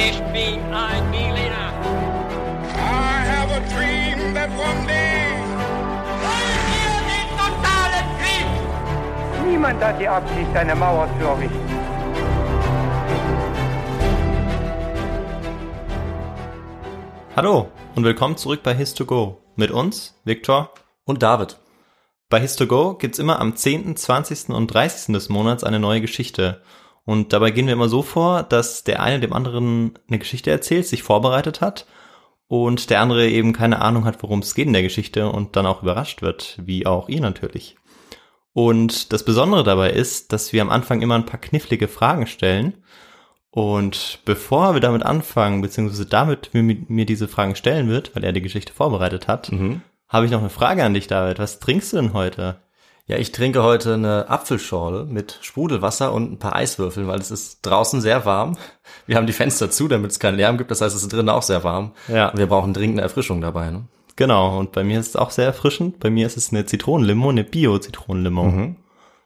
Ich bin ein Berliner. I have a dream that one day. Wollen wir den totalen Krieg? Niemand hat die Absicht, eine Mauer zu errichten. Hallo und willkommen zurück bei His2Go. Mit uns, Viktor. Und David. Bei His2Go gibt's immer am 10., 20. und 30. des Monats eine neue Geschichte. Und dabei gehen wir immer so vor, dass der eine dem anderen eine Geschichte erzählt, sich vorbereitet hat und der andere eben keine Ahnung hat, worum es geht in der Geschichte und dann auch überrascht wird, wie auch ihr natürlich. Und das Besondere dabei ist, dass wir am Anfang immer ein paar knifflige Fragen stellen. Und bevor wir damit anfangen, beziehungsweise damit mir, mir diese Fragen stellen wird, weil er die Geschichte vorbereitet hat, habe ich noch eine Frage an dich, David. Was trinkst du denn heute? Ja, ich trinke heute eine Apfelschorle mit Sprudelwasser und ein paar Eiswürfeln, weil es ist draußen sehr warm. Wir haben die Fenster zu, damit es keinen Lärm gibt. Das heißt, es ist drinnen auch sehr warm. Ja. Und wir brauchen dringend eine Erfrischung dabei. Ne? Genau, und bei mir ist es auch sehr erfrischend. Bei mir ist es eine Zitronenlimo, eine Bio-Zitronenlimo.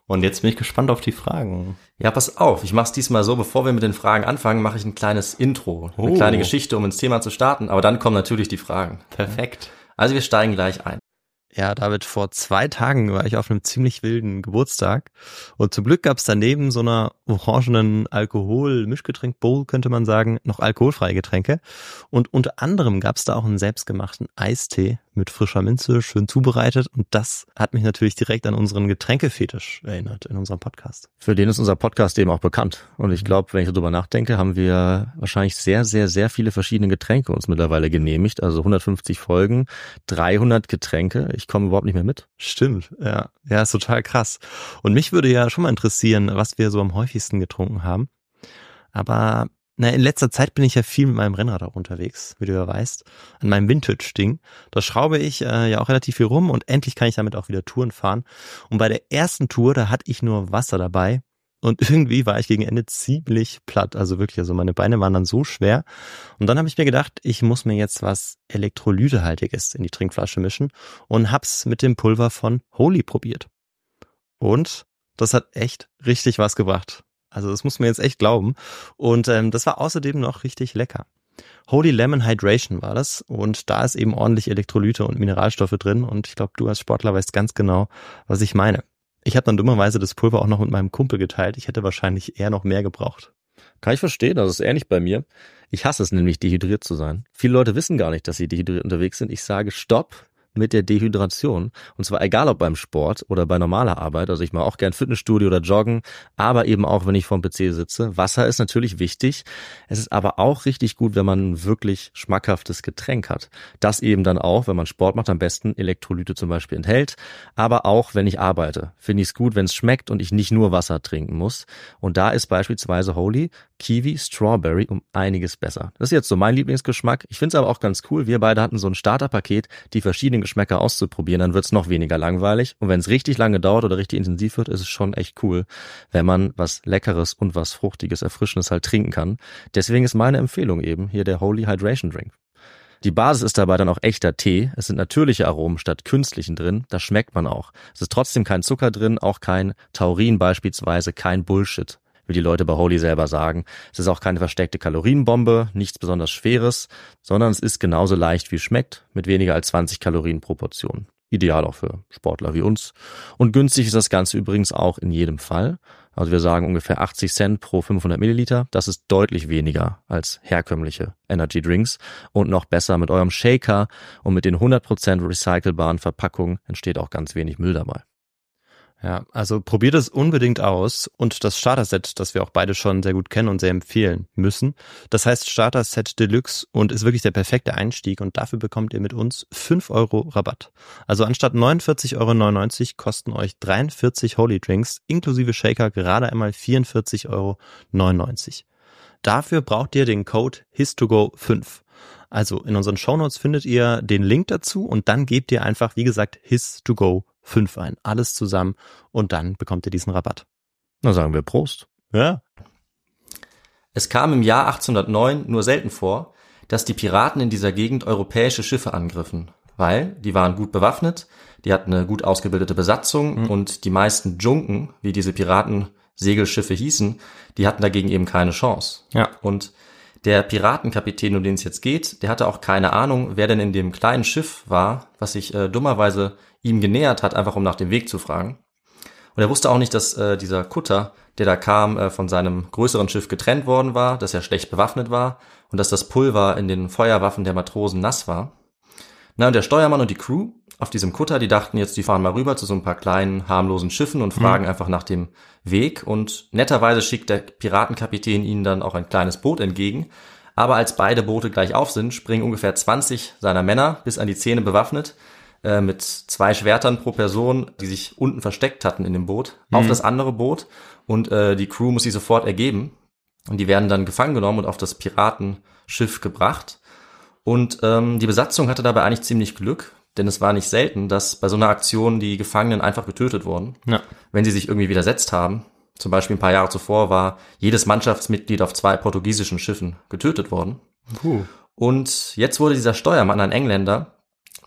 Und jetzt bin ich gespannt auf die Fragen. Ja, pass auf. Ich mache es diesmal so, bevor wir mit den Fragen anfangen, mache ich ein kleines Intro. Eine Oh. kleine Geschichte, um ins Thema zu starten. Aber dann kommen natürlich die Fragen. Perfekt. Also wir steigen gleich ein. Ja, David, vor zwei Tagen war ich auf einem ziemlich wilden Geburtstag und zum Glück gab es daneben so einer orangenen Alkohol-Mischgetränk-Bowl, könnte man sagen, noch alkoholfreie Getränke. Und unter anderem gab es da auch einen selbstgemachten Eistee mit frischer Minze, schön zubereitet. Und das hat mich natürlich direkt an unseren Getränkefetisch erinnert in unserem Podcast. Für den ist unser Podcast eben auch bekannt. Und ich glaube, wenn ich darüber nachdenke, haben wir wahrscheinlich sehr, sehr, sehr viele verschiedene Getränke uns mittlerweile genehmigt. Also 150 Folgen, 300 Getränke. Ich komme überhaupt nicht mehr mit. Stimmt, ja. Ja, ist total krass. Und mich würde ja schon mal interessieren, was wir so am häufigsten getrunken haben. Aber na, in letzter Zeit bin ich ja viel mit meinem Rennrad auch unterwegs, wie du ja weißt, an meinem Vintage-Ding. Da schraube ich äh, ja auch relativ viel rum und endlich kann ich damit auch wieder Touren fahren. Und bei der ersten Tour, da hatte ich nur Wasser dabei. Und irgendwie war ich gegen Ende ziemlich platt. Also wirklich, also meine Beine waren dann so schwer. Und dann habe ich mir gedacht, ich muss mir jetzt was Elektrolytehaltiges in die Trinkflasche mischen und hab's mit dem Pulver von Holy probiert. Und das hat echt richtig was gebracht. Also das muss man jetzt echt glauben. Und ähm, das war außerdem noch richtig lecker. Holy Lemon Hydration war das und da ist eben ordentlich Elektrolyte und Mineralstoffe drin und ich glaube, du als Sportler weißt ganz genau, was ich meine. Ich habe dann dummerweise das Pulver auch noch mit meinem Kumpel geteilt. Ich hätte wahrscheinlich eher noch mehr gebraucht. Kann ich verstehen, das ist ähnlich bei mir. Ich hasse es nämlich, dehydriert zu sein. Viele Leute wissen gar nicht, dass sie dehydriert unterwegs sind. Ich sage Stopp mit der Dehydration. Und zwar egal ob beim Sport oder bei normaler Arbeit. Also ich mache auch gern Fitnessstudio oder Joggen, aber eben auch, wenn ich vorm PC sitze. Wasser ist natürlich wichtig. Es ist aber auch richtig gut, wenn man ein wirklich schmackhaftes Getränk hat. Das eben dann auch, wenn man Sport macht, am besten Elektrolyte zum Beispiel enthält. Aber auch, wenn ich arbeite, finde ich es gut, wenn es schmeckt und ich nicht nur Wasser trinken muss. Und da ist beispielsweise Holy Kiwi Strawberry um einiges besser. Das ist jetzt so mein Lieblingsgeschmack. Ich finde es aber auch ganz cool. Wir beide hatten so ein Starterpaket, die verschiedenen Geschmäcker auszuprobieren. Dann wird es noch weniger langweilig. Und wenn es richtig lange dauert oder richtig intensiv wird, ist es schon echt cool, wenn man was Leckeres und was Fruchtiges, Erfrischendes halt trinken kann. Deswegen ist meine Empfehlung eben hier der Holy Hydration Drink. Die Basis ist dabei dann auch echter Tee. Es sind natürliche Aromen statt künstlichen drin. Das schmeckt man auch. Es ist trotzdem kein Zucker drin, auch kein Taurin beispielsweise, kein Bullshit, wie die Leute bei Holy selber sagen. Es ist auch keine versteckte Kalorienbombe, nichts besonders Schweres, sondern es ist genauso leicht wie es schmeckt, mit weniger als 20 Kalorien pro Portion. Ideal auch für Sportler wie uns. Und günstig ist das Ganze übrigens auch in jedem Fall. Also wir sagen ungefähr 80 Cent pro 500 Milliliter. Das ist deutlich weniger als herkömmliche Energy Drinks. Und noch besser mit eurem Shaker und mit den 100% recycelbaren Verpackungen entsteht auch ganz wenig Müll dabei. Ja, also probiert es unbedingt aus und das Starter-Set, das wir auch beide schon sehr gut kennen und sehr empfehlen müssen. Das heißt Starter-Set Deluxe und ist wirklich der perfekte Einstieg und dafür bekommt ihr mit uns 5 Euro Rabatt. Also anstatt 49,99 Euro kosten euch 43 Holy Drinks inklusive Shaker gerade einmal 44,99 Euro. Dafür braucht ihr den Code HIS2GO5. Also in unseren Shownotes findet ihr den Link dazu und dann gebt ihr einfach, wie gesagt, HIS2GO 5 ein. Alles zusammen und dann bekommt ihr diesen Rabatt. Na sagen wir Prost. Ja. Es kam im Jahr 1809 nur selten vor, dass die Piraten in dieser Gegend europäische Schiffe angriffen, weil die waren gut bewaffnet, die hatten eine gut ausgebildete Besatzung und die meisten Junken, wie diese Piraten Segelschiffe hießen, die hatten dagegen eben keine Chance. Ja. Und Der Piratenkapitän, um den es jetzt geht, der hatte auch keine Ahnung, wer denn in dem kleinen Schiff war, was sich äh, dummerweise ihm genähert hat, einfach um nach dem Weg zu fragen. Und er wusste auch nicht, dass äh, dieser Kutter, der da kam, äh, von seinem größeren Schiff getrennt worden war, dass er schlecht bewaffnet war und dass das Pulver in den Feuerwaffen der Matrosen nass war. Na, und der Steuermann und die Crew auf diesem Kutter, die dachten jetzt, die fahren mal rüber zu so ein paar kleinen, harmlosen Schiffen und fragen mhm. einfach nach dem Weg. Und netterweise schickt der Piratenkapitän ihnen dann auch ein kleines Boot entgegen. Aber als beide Boote gleich auf sind, springen ungefähr 20 seiner Männer bis an die Zähne bewaffnet äh, mit zwei Schwertern pro Person, die sich unten versteckt hatten in dem Boot, mhm. auf das andere Boot und äh, die Crew muss sich sofort ergeben und die werden dann gefangen genommen und auf das Piratenschiff gebracht. Und ähm, die Besatzung hatte dabei eigentlich ziemlich Glück, denn es war nicht selten, dass bei so einer Aktion die Gefangenen einfach getötet wurden, ja. wenn sie sich irgendwie widersetzt haben. Zum Beispiel ein paar Jahre zuvor war jedes Mannschaftsmitglied auf zwei portugiesischen Schiffen getötet worden. Puh. Und jetzt wurde dieser Steuermann, ein Engländer,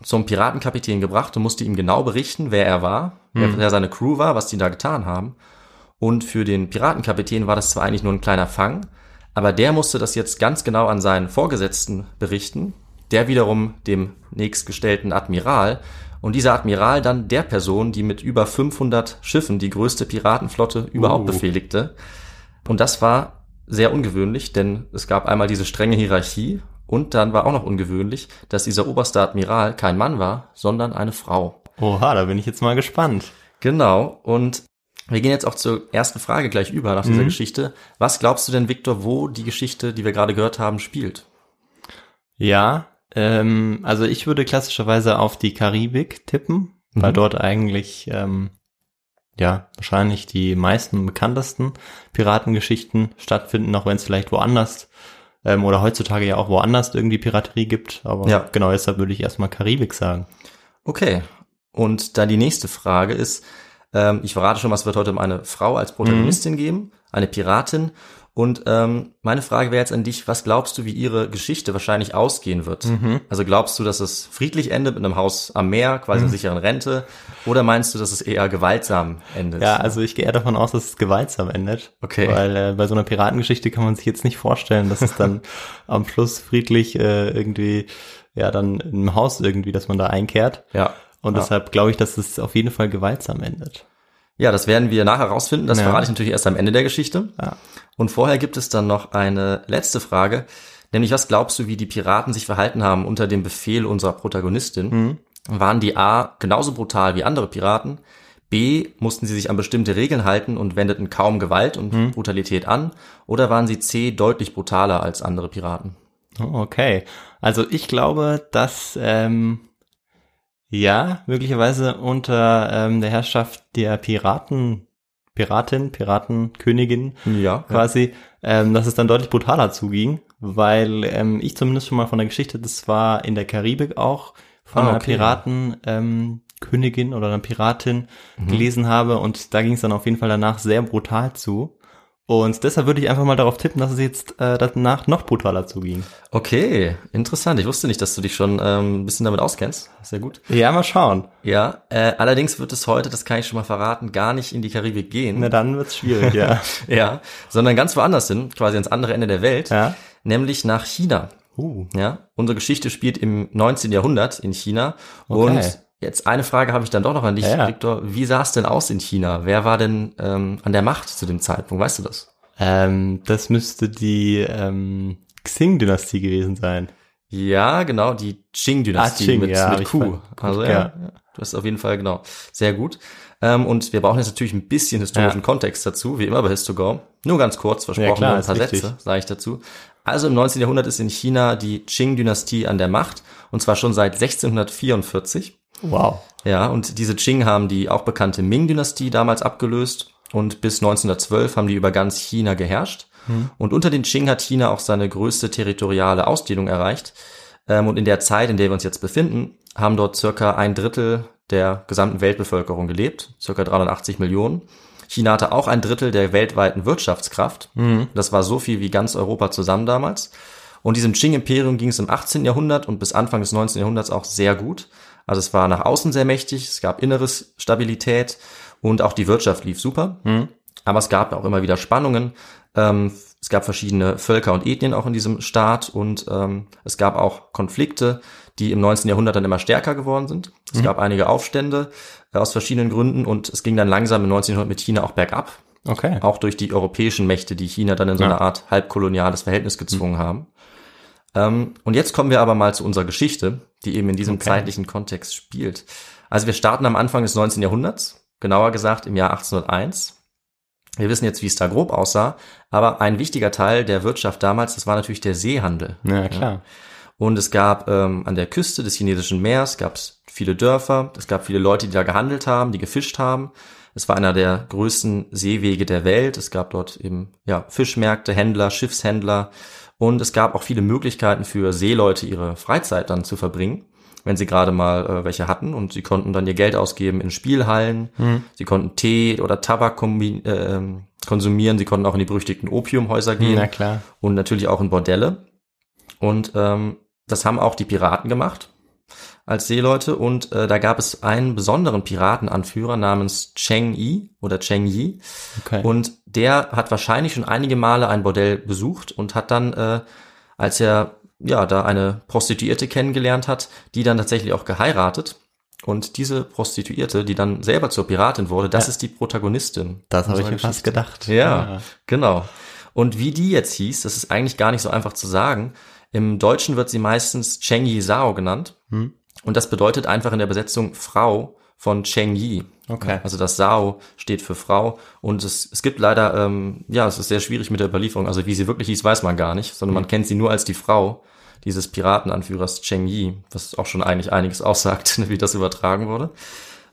zum Piratenkapitän gebracht und musste ihm genau berichten, wer er war, mhm. wer seine Crew war, was die da getan haben. Und für den Piratenkapitän war das zwar eigentlich nur ein kleiner Fang, aber der musste das jetzt ganz genau an seinen Vorgesetzten berichten, der wiederum dem nächstgestellten Admiral und dieser Admiral dann der Person, die mit über 500 Schiffen die größte Piratenflotte überhaupt uh. befehligte. Und das war sehr ungewöhnlich, denn es gab einmal diese strenge Hierarchie und dann war auch noch ungewöhnlich, dass dieser oberste Admiral kein Mann war, sondern eine Frau. Oha, da bin ich jetzt mal gespannt. Genau. Und wir gehen jetzt auch zur ersten Frage gleich über nach dieser mhm. Geschichte. Was glaubst du denn, Victor, wo die Geschichte, die wir gerade gehört haben, spielt? Ja, ähm, also ich würde klassischerweise auf die Karibik tippen, mhm. weil dort eigentlich ähm, ja wahrscheinlich die meisten bekanntesten Piratengeschichten stattfinden, auch wenn es vielleicht woanders ähm, oder heutzutage ja auch woanders irgendwie Piraterie gibt. Aber ja. genau deshalb würde ich erstmal Karibik sagen. Okay. Und dann die nächste Frage ist, ähm, ich verrate schon, was wird heute um eine Frau als Protagonistin mhm. geben, eine Piratin. Und ähm, meine Frage wäre jetzt an dich, was glaubst du, wie ihre Geschichte wahrscheinlich ausgehen wird? Mhm. Also glaubst du, dass es friedlich endet mit einem Haus am Meer, quasi mhm. einer sicheren Rente? Oder meinst du, dass es eher gewaltsam endet? Ja, also ich gehe eher davon aus, dass es gewaltsam endet. Okay. Weil äh, bei so einer Piratengeschichte kann man sich jetzt nicht vorstellen, dass es dann am Schluss friedlich äh, irgendwie, ja, dann im Haus irgendwie, dass man da einkehrt. Ja. Und ja. deshalb glaube ich, dass es auf jeden Fall gewaltsam endet. Ja, das werden wir nachher rausfinden. Das ja. verrate ich natürlich erst am Ende der Geschichte. Ja. Und vorher gibt es dann noch eine letzte Frage, nämlich was glaubst du, wie die Piraten sich verhalten haben unter dem Befehl unserer Protagonistin? Mhm. Waren die A genauso brutal wie andere Piraten? B mussten sie sich an bestimmte Regeln halten und wendeten kaum Gewalt und mhm. Brutalität an? Oder waren sie C deutlich brutaler als andere Piraten? Okay, also ich glaube, dass ähm, ja, möglicherweise unter ähm, der Herrschaft der Piraten, Piratin, Piratenkönigin ja, quasi, ja. Ähm, dass es dann deutlich brutaler zuging, weil ähm, ich zumindest schon mal von der Geschichte, das war in der Karibik auch, von ah, einer okay. Piraten, ähm, Königin oder einer Piratin mhm. gelesen habe und da ging es dann auf jeden Fall danach sehr brutal zu. Und deshalb würde ich einfach mal darauf tippen, dass es jetzt äh, danach noch brutaler zuging. Okay, interessant. Ich wusste nicht, dass du dich schon ähm, ein bisschen damit auskennst. Sehr gut. Ja, mal schauen. Ja, äh, allerdings wird es heute, das kann ich schon mal verraten, gar nicht in die Karibik gehen. Na, dann wird's schwierig, ja. ja, sondern ganz woanders hin, quasi ans andere Ende der Welt, ja. nämlich nach China. Uh. Ja, unsere Geschichte spielt im 19. Jahrhundert in China okay. und Jetzt eine Frage habe ich dann doch noch an dich, ja, ja. Victor. Wie sah es denn aus in China? Wer war denn ähm, an der Macht zu dem Zeitpunkt? Weißt du das? Ähm, das müsste die ähm, Xing-Dynastie gewesen sein. Ja, genau, die Qing-Dynastie ah, Qing, mit, ja, mit Q. Also ja, ja, du hast auf jeden Fall, genau, sehr gut. Ähm, und wir brauchen jetzt natürlich ein bisschen historischen ja. Kontext dazu, wie immer bei Histogo. Nur ganz kurz, versprochen, ja, klar, ein paar Sätze sage ich dazu. Also im 19. Jahrhundert ist in China die Qing-Dynastie an der Macht, und zwar schon seit 1644. Wow. Ja, und diese Qing haben die auch bekannte Ming-Dynastie damals abgelöst und bis 1912 haben die über ganz China geherrscht. Hm. Und unter den Qing hat China auch seine größte territoriale Ausdehnung erreicht. Ähm, und in der Zeit, in der wir uns jetzt befinden, haben dort circa ein Drittel der gesamten Weltbevölkerung gelebt, circa 380 Millionen. China hatte auch ein Drittel der weltweiten Wirtschaftskraft. Mhm. Das war so viel wie ganz Europa zusammen damals. Und diesem Qing-Imperium ging es im 18. Jahrhundert und bis Anfang des 19. Jahrhunderts auch sehr gut. Also es war nach außen sehr mächtig, es gab inneres Stabilität und auch die Wirtschaft lief super. Mhm. Aber es gab auch immer wieder Spannungen. Ähm, es gab verschiedene Völker und Ethnien auch in diesem Staat und ähm, es gab auch Konflikte, die im 19. Jahrhundert dann immer stärker geworden sind. Es mhm. gab einige Aufstände äh, aus verschiedenen Gründen und es ging dann langsam im 1900 mit China auch bergab. Okay. Auch durch die europäischen Mächte, die China dann in so ja. eine Art halbkoloniales Verhältnis gezwungen mhm. haben. Ähm, und jetzt kommen wir aber mal zu unserer Geschichte, die eben in diesem okay. zeitlichen Kontext spielt. Also wir starten am Anfang des 19. Jahrhunderts, genauer gesagt im Jahr 1801. Wir wissen jetzt, wie es da grob aussah, aber ein wichtiger Teil der Wirtschaft damals, das war natürlich der Seehandel. Ja, klar. Ja. Und es gab ähm, an der Küste des chinesischen Meers gab es viele Dörfer, es gab viele Leute, die da gehandelt haben, die gefischt haben. Es war einer der größten Seewege der Welt. Es gab dort eben ja Fischmärkte, Händler, Schiffshändler und es gab auch viele Möglichkeiten für Seeleute, ihre Freizeit dann zu verbringen wenn sie gerade mal äh, welche hatten und sie konnten dann ihr Geld ausgeben in Spielhallen, mhm. sie konnten Tee oder Tabak äh, konsumieren, sie konnten auch in die berüchtigten Opiumhäuser gehen Na klar. und natürlich auch in Bordelle. Und ähm, das haben auch die Piraten gemacht als Seeleute und äh, da gab es einen besonderen Piratenanführer namens Cheng Yi oder Cheng Yi okay. und der hat wahrscheinlich schon einige Male ein Bordell besucht und hat dann, äh, als er ja, da eine Prostituierte kennengelernt hat, die dann tatsächlich auch geheiratet. Und diese Prostituierte, die dann selber zur Piratin wurde, das ja. ist die Protagonistin. Das habe ich mir fast gedacht. Ja, ja, genau. Und wie die jetzt hieß, das ist eigentlich gar nicht so einfach zu sagen. Im Deutschen wird sie meistens Cheng Yi Sao genannt. Hm. Und das bedeutet einfach in der Besetzung Frau von Cheng Yi. Okay. Also das Sao steht für Frau und es, es gibt leider, ähm, ja, es ist sehr schwierig mit der Überlieferung. Also wie sie wirklich hieß, weiß man gar nicht, sondern mhm. man kennt sie nur als die Frau dieses Piratenanführers Cheng Yi, was auch schon eigentlich einiges aussagt, wie das übertragen wurde.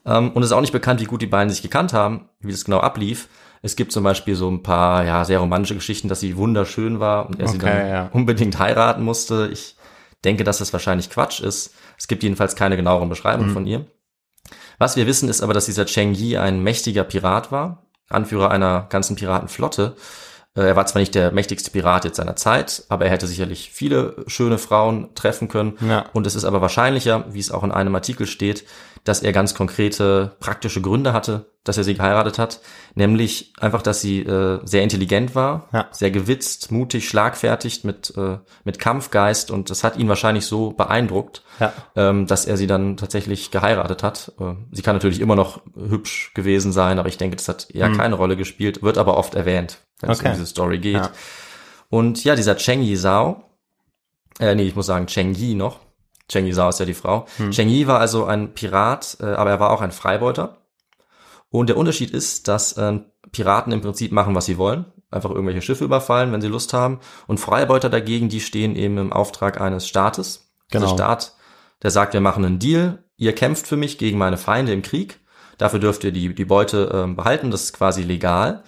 Ähm, und es ist auch nicht bekannt, wie gut die beiden sich gekannt haben, wie das genau ablief. Es gibt zum Beispiel so ein paar, ja, sehr romantische Geschichten, dass sie wunderschön war und er okay, sie dann ja. unbedingt heiraten musste. Ich denke, dass das wahrscheinlich Quatsch ist. Es gibt jedenfalls keine genaueren Beschreibungen mhm. von ihr. Was wir wissen, ist aber, dass dieser Cheng Yi ein mächtiger Pirat war, Anführer einer ganzen Piratenflotte. Äh, er war zwar nicht der mächtigste Pirat jetzt seiner Zeit, aber er hätte sicherlich viele schöne Frauen treffen können. Ja. Und es ist aber wahrscheinlicher, wie es auch in einem Artikel steht, dass er ganz konkrete praktische Gründe hatte, dass er sie geheiratet hat, nämlich einfach, dass sie äh, sehr intelligent war, ja. sehr gewitzt, mutig, schlagfertig mit äh, mit Kampfgeist und das hat ihn wahrscheinlich so beeindruckt, ja. ähm, dass er sie dann tatsächlich geheiratet hat. Äh, sie kann natürlich immer noch hübsch gewesen sein, aber ich denke, das hat eher mhm. keine Rolle gespielt, wird aber oft erwähnt, wenn okay. es um diese Story geht. Ja. Und ja, dieser Cheng Yizhao, äh, nee, ich muss sagen Cheng Yi noch, Cheng Yi Zhao ist ja die Frau. Hm. Cheng Yi war also ein Pirat, äh, aber er war auch ein Freibeuter. Und der Unterschied ist, dass äh, Piraten im Prinzip machen, was sie wollen. Einfach irgendwelche Schiffe überfallen, wenn sie Lust haben. Und Freibeuter dagegen, die stehen eben im Auftrag eines Staates. Genau. Der Staat, der sagt, wir machen einen Deal. Ihr kämpft für mich gegen meine Feinde im Krieg. Dafür dürft ihr die, die Beute äh, behalten. Das ist quasi legal.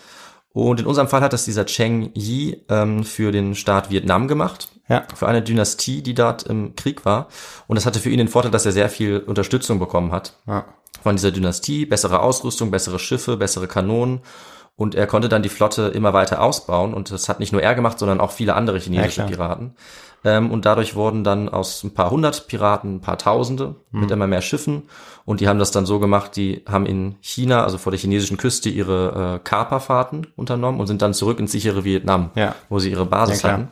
Und in unserem Fall hat das dieser Cheng Yi ähm, für den Staat Vietnam gemacht. Ja. Für eine Dynastie, die dort im Krieg war. Und das hatte für ihn den Vorteil, dass er sehr viel Unterstützung bekommen hat. Ja. Von dieser Dynastie, bessere Ausrüstung, bessere Schiffe, bessere Kanonen. Und er konnte dann die Flotte immer weiter ausbauen. Und das hat nicht nur er gemacht, sondern auch viele andere chinesische ja, Piraten. Ähm, und dadurch wurden dann aus ein paar hundert Piraten ein paar Tausende mhm. mit immer mehr Schiffen. Und die haben das dann so gemacht, die haben in China, also vor der chinesischen Küste, ihre äh, Kaperfahrten unternommen und sind dann zurück ins sichere Vietnam, ja. wo sie ihre Basis ja, hatten.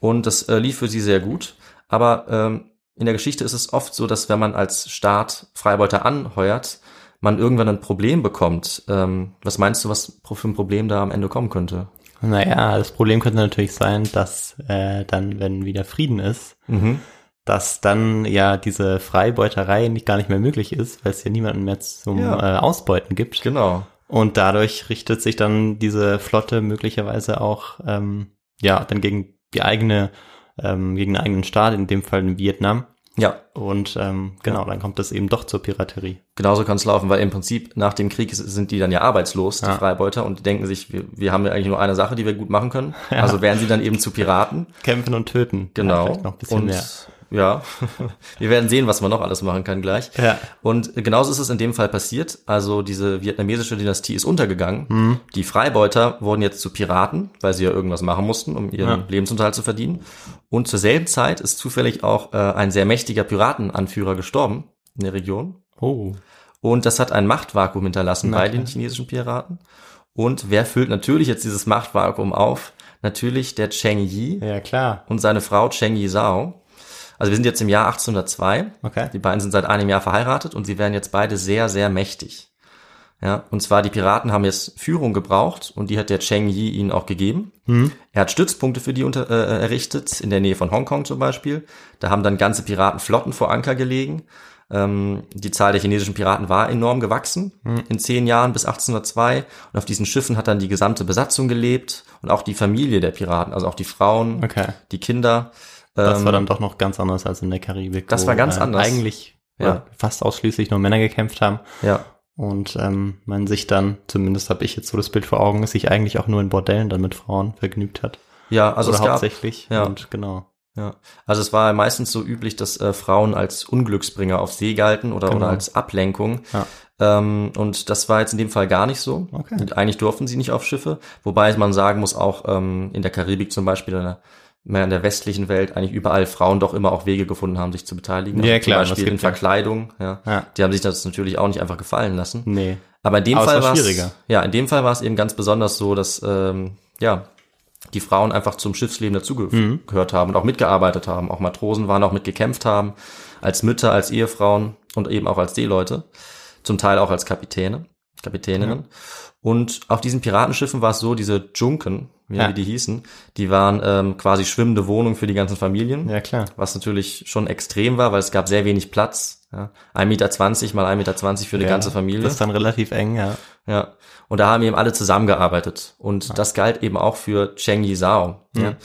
Und das äh, lief für sie sehr gut. Aber ähm, in der Geschichte ist es oft so, dass wenn man als Staat Freibeuter anheuert, man irgendwann ein Problem bekommt. Ähm, was meinst du, was für ein Problem da am Ende kommen könnte? Naja, das Problem könnte natürlich sein, dass äh, dann, wenn wieder Frieden ist, mhm. dass dann ja diese Freibeuterei nicht gar nicht mehr möglich ist, weil es ja niemanden mehr zum ja. äh, Ausbeuten gibt. Genau. Und dadurch richtet sich dann diese Flotte möglicherweise auch ähm, ja dann gegen die eigene, ähm, gegen den eigenen Staat, in dem Fall in Vietnam. Ja. Und ähm, genau, dann kommt es eben doch zur Piraterie. Genauso kann es laufen, weil im Prinzip nach dem Krieg sind die dann ja arbeitslos, die ja. Freibeuter, und die denken sich, wir, wir haben ja eigentlich nur eine Sache, die wir gut machen können. Ja. Also werden sie dann eben zu Piraten. Kämpfen und töten. Genau. Ja, noch ein bisschen und mehr. Ja, wir werden sehen, was man noch alles machen kann gleich. Ja. Und genauso ist es in dem Fall passiert. Also diese vietnamesische Dynastie ist untergegangen. Mhm. Die Freibeuter wurden jetzt zu Piraten, weil sie ja irgendwas machen mussten, um ihren ja. Lebensunterhalt zu verdienen. Und zur selben Zeit ist zufällig auch äh, ein sehr mächtiger Piratenanführer gestorben in der Region. Oh. Und das hat ein Machtvakuum hinterlassen Na, bei den chinesischen Piraten. Und wer füllt natürlich jetzt dieses Machtvakuum auf? Natürlich der Cheng Yi Ja, klar. und seine Frau Cheng Yi Zhao. Also wir sind jetzt im Jahr 1802. Okay. Die beiden sind seit einem Jahr verheiratet und sie werden jetzt beide sehr, sehr mächtig. Ja, und zwar die Piraten haben jetzt Führung gebraucht und die hat der Cheng Yi ihnen auch gegeben. Er hat Stützpunkte für die unter, äh, errichtet, in der Nähe von Hongkong zum Beispiel. Da haben dann ganze Piratenflotten vor Anker gelegen. Ähm, die Zahl der chinesischen Piraten war enorm gewachsen in zehn Jahren bis 1802. Und auf diesen Schiffen hat dann die gesamte Besatzung gelebt und auch die Familie der Piraten, also auch die Frauen, Okay. die Kinder. Das Ähm, war dann doch noch ganz anders als in der Karibik. Das war ganz äh, anders. Eigentlich Ja. ja. fast ausschließlich nur Männer gekämpft haben. Ja, Und ähm, man sich dann, zumindest habe ich jetzt so das Bild vor Augen, sich eigentlich auch nur in Bordellen dann mit Frauen vergnügt hat. ja, also Oder es gab, hauptsächlich. ja. Und genau. Ja, also es war meistens so üblich, dass äh, Frauen als Unglücksbringer auf See galten oder, Genau. oder als Ablenkung. Ja. Ähm, und das war jetzt in dem Fall gar nicht so. Okay. Und eigentlich durften sie nicht auf Schiffe, wobei man sagen muss, auch ähm, in der Karibik zum Beispiel, mehr in der westlichen Welt, eigentlich überall Frauen doch immer auch Wege gefunden haben, sich zu beteiligen. Ja, klar, Zum Beispiel in ja. Verkleidung. Ja. Ja. Die haben sich das natürlich auch nicht einfach gefallen lassen. Nee. Aber in dem Aber Fall war es schwieriger. ja, in dem Fall war es eben ganz besonders so, dass ähm, ja die Frauen einfach zum Schiffsleben dazugehört Mhm. gehört haben und auch mitgearbeitet haben. Auch Matrosen waren auch mitgekämpft haben, als Mütter, als Ehefrauen und eben auch als Seeleute, zum Teil auch als Kapitäne, Kapitäninnen. Und auf diesen Piratenschiffen war es so, diese Junken, ja, Ja. wie die hießen, die waren ähm, quasi schwimmende Wohnungen für die ganzen Familien Ja, klar. was natürlich schon extrem war, weil es gab sehr wenig Platz. Ja. 1,20 Meter mal 1,20 Meter für die ja, ganze Familie. Das ist dann relativ eng, ja. Ja. Und da haben eben alle zusammengearbeitet. Und das galt eben auch für Cheng Yi Zhao. Ja.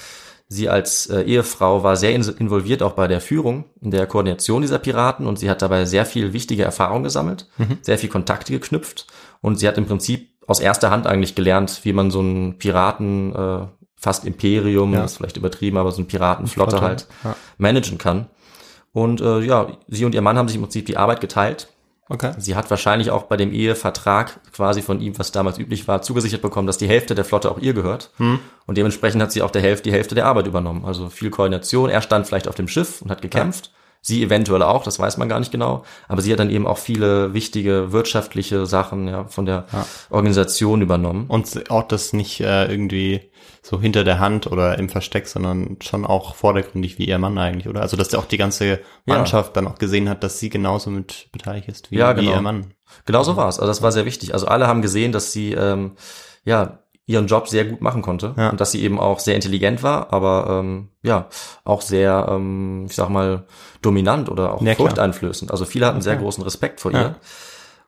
Sie als äh, Ehefrau war sehr in involviert auch bei der Führung, in der Koordination dieser Piraten und sie hat dabei sehr viel wichtige Erfahrung gesammelt, sehr viel Kontakte geknüpft und sie hat im Prinzip aus erster Hand eigentlich gelernt, wie man so einen Piraten, äh, fast Imperium, Ja. ist vielleicht übertrieben, aber so eine Piratenflotte Flotte, halt ja. managen kann. Und äh, ja, sie und ihr Mann haben sich im Prinzip die Arbeit geteilt. Okay. Sie hat wahrscheinlich auch bei dem Ehevertrag quasi von ihm, was damals üblich war, zugesichert bekommen, dass die Hälfte der Flotte auch ihr gehört. Und dementsprechend hat sie auch der Hälfte, die Hälfte der Arbeit übernommen. Also viel Koordination. Er stand vielleicht auf dem Schiff und hat gekämpft. Sie eventuell auch, das weiß man gar nicht genau. Aber sie hat dann eben auch viele wichtige wirtschaftliche Sachen ja, von der Organisation übernommen. Und auch das nicht äh, irgendwie so hinter der Hand oder im Versteck, sondern schon auch vordergründig wie ihr Mann eigentlich, oder? Also dass auch die ganze Mannschaft dann auch gesehen hat, dass sie genauso mit beteiligt ist wie, Ja, wie genau. ihr Mann. Genau so war es. Also das war sehr wichtig. Also alle haben gesehen, dass sie ähm, ja ihren Job sehr gut machen konnte Ja. und dass sie eben auch sehr intelligent war, aber ähm, ja auch sehr, ähm, ich sag mal, dominant oder auch Ja, furchteinflößend. Also viele hatten sehr großen Respekt vor ihr.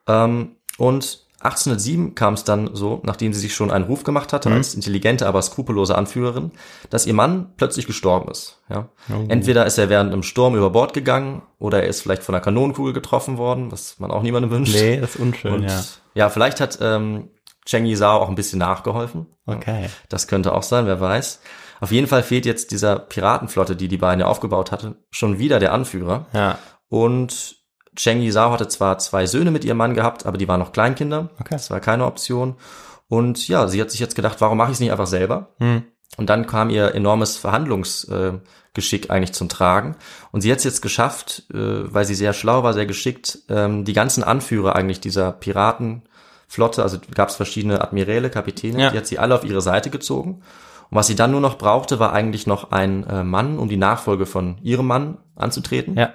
Ähm, und 1807 kam es dann so, nachdem sie sich schon einen Ruf gemacht hatte Mhm. als intelligente, aber skrupellose Anführerin, dass ihr Mann plötzlich gestorben ist. Ja? Oh. Entweder ist er während einem Sturm über Bord gegangen oder er ist vielleicht von einer Kanonenkugel getroffen worden, was man auch niemandem wünscht. Nee, das ist unschön, Und ja. ja. vielleicht hat ähm, Cheng Yi Zhao auch ein bisschen nachgeholfen. Okay. Das könnte auch sein, wer weiß. Auf jeden Fall fehlt jetzt dieser Piratenflotte, die die beiden ja aufgebaut hatten, schon wieder der Anführer. Ja. Und Cheng Yi Zhao hatte zwar zwei Söhne mit ihrem Mann gehabt, aber die waren noch Kleinkinder. Okay. Das war keine Option. Und ja, sie hat sich jetzt gedacht, warum mache ich es nicht einfach selber? Hm. Und dann kam ihr enormes Verhandlungsgeschick eigentlich zum Tragen. Und sie hat es jetzt geschafft, äh, weil sie sehr schlau war, sehr geschickt, ähm, die ganzen Anführer eigentlich dieser Piratenflotte, also gab es verschiedene Admiräle, Kapitäne, Ja. die hat sie alle auf ihre Seite gezogen. Und was sie dann nur noch brauchte, war eigentlich noch ein äh, Mann, um die Nachfolge von ihrem Mann anzutreten. Ja.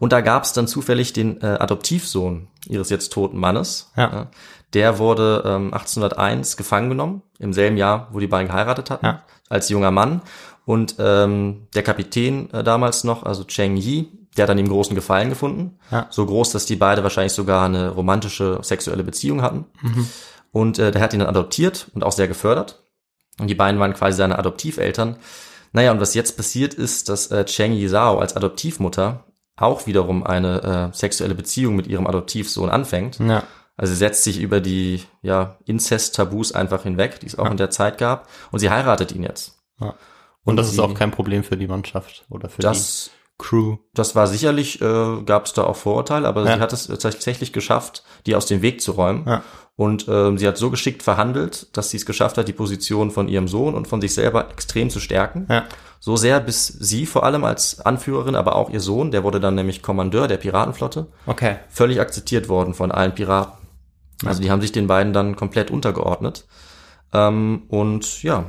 Und da gab es dann zufällig den äh, Adoptivsohn ihres jetzt toten Mannes. Ja. Der wurde ähm, 1801 gefangen genommen, im selben Jahr, wo die beiden geheiratet hatten, Ja. als junger Mann. Und ähm, der Kapitän äh, damals noch, also Cheng Yi, der hat dann ihm großen Gefallen gefunden. Ja. So groß, dass die beide wahrscheinlich sogar eine romantische sexuelle Beziehung hatten. Mhm. Und äh, der hat ihn dann adoptiert und auch sehr gefördert. Und die beiden waren quasi seine Adoptiveltern. Naja, und was jetzt passiert ist, dass äh, Cheng Yi Zhao als Adoptivmutter auch wiederum eine äh, sexuelle Beziehung mit ihrem Adoptivsohn anfängt. Ja. Also sie setzt sich über die ja, Inzest-Tabus einfach hinweg, die es auch in der Zeit gab. Und sie heiratet ihn jetzt. ja. Und das ist sie- auch kein Problem für die Mannschaft oder für Das, die Crew. das war sicherlich, äh, gab es da auch Vorurteile, aber Ja. sie hat es tatsächlich geschafft, die aus dem Weg zu räumen. Ja. Und ähm, sie hat so geschickt verhandelt, dass sie es geschafft hat, die Position von ihrem Sohn und von sich selber extrem zu stärken. Ja. So sehr, bis sie vor allem als Anführerin, aber auch ihr Sohn, der wurde dann nämlich Kommandeur der Piratenflotte, Okay. völlig akzeptiert worden von allen Piraten. Also die haben sich den beiden dann komplett untergeordnet. Ähm, und ja,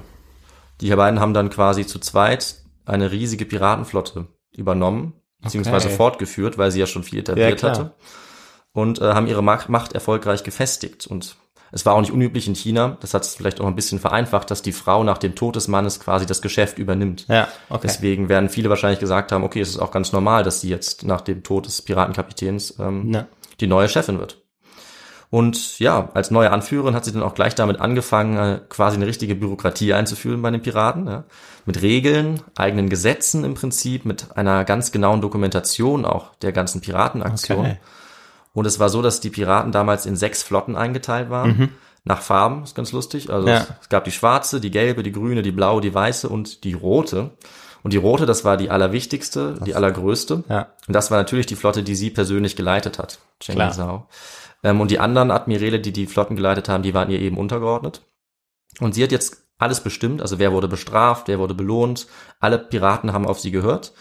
die beiden haben dann quasi zu zweit eine riesige Piratenflotte übernommen, beziehungsweise Okay. fortgeführt, weil sie ja schon viel etabliert klar. hatte. Und äh, haben ihre Macht, Macht erfolgreich gefestigt. Und es war auch nicht unüblich in China, das hat es vielleicht auch ein bisschen vereinfacht, dass die Frau nach dem Tod des Mannes quasi das Geschäft übernimmt. Ja, okay. Deswegen werden viele wahrscheinlich gesagt haben, okay, es ist auch ganz normal, dass sie jetzt nach dem Tod des Piratenkapitäns ähm, Ja. die neue Chefin wird. Und ja, als neue Anführerin hat sie dann auch gleich damit angefangen, äh, quasi eine richtige Bürokratie einzuführen bei den Piraten. Ja. Mit Regeln, eigenen Gesetzen im Prinzip, mit einer ganz genauen Dokumentation auch der ganzen Piratenaktion. Okay. Und es war so, dass die Piraten damals in sechs Flotten eingeteilt waren. Nach Farben, ist ganz lustig. Also Mhm. Ja. es, es gab die schwarze, die gelbe, die grüne, die blaue, die weiße und die rote. Und die rote, das war die allerwichtigste, die allergrößte. Ja. Und das war natürlich die Flotte, die sie persönlich geleitet hat, Chen Klar. Yizhao. Ähm, und die anderen Admiräle, die die Flotten geleitet haben, die waren ihr eben untergeordnet. Und sie hat jetzt alles bestimmt, also wer wurde bestraft, wer wurde belohnt. Alle Piraten haben auf sie gehört.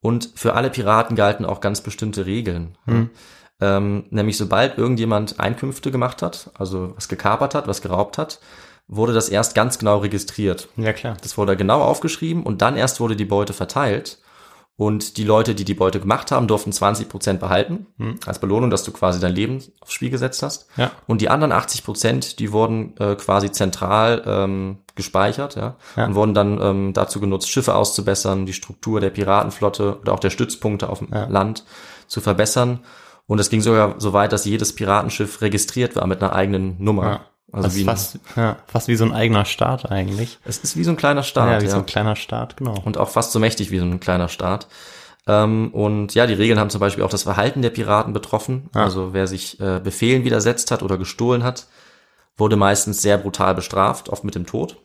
Und für alle Piraten galten auch ganz bestimmte Regeln. Ähm, nämlich sobald irgendjemand Einkünfte gemacht hat, also was gekapert hat, was geraubt hat, wurde das erst ganz genau registriert. Ja, klar. Das wurde genau aufgeschrieben und dann erst wurde die Beute verteilt. Und die Leute, die die Beute gemacht haben, durften 20 Prozent behalten, als Belohnung, dass du quasi dein Leben aufs Spiel gesetzt hast. Ja. Und die anderen 80 Prozent, die wurden äh, quasi zentral ähm, gespeichert ja, Ja. und wurden dann ähm, dazu genutzt, Schiffe auszubessern, die Struktur der Piratenflotte oder auch der Stützpunkte auf dem Ja. Land zu verbessern. Und es ging sogar so weit, dass jedes Piratenschiff registriert war mit einer eigenen Nummer. Ja. Also das wie ist fast, ja, fast wie so ein eigener Staat eigentlich. es ist wie so ein kleiner Staat. ja, wie ja. so ein kleiner Staat, genau. und auch fast so mächtig wie so ein kleiner Staat. Ähm, und ja, die Regeln haben zum Beispiel auch das Verhalten der Piraten betroffen. Ja. Also wer sich äh, Befehlen widersetzt hat oder gestohlen hat, wurde meistens sehr brutal bestraft, oft mit dem Tod.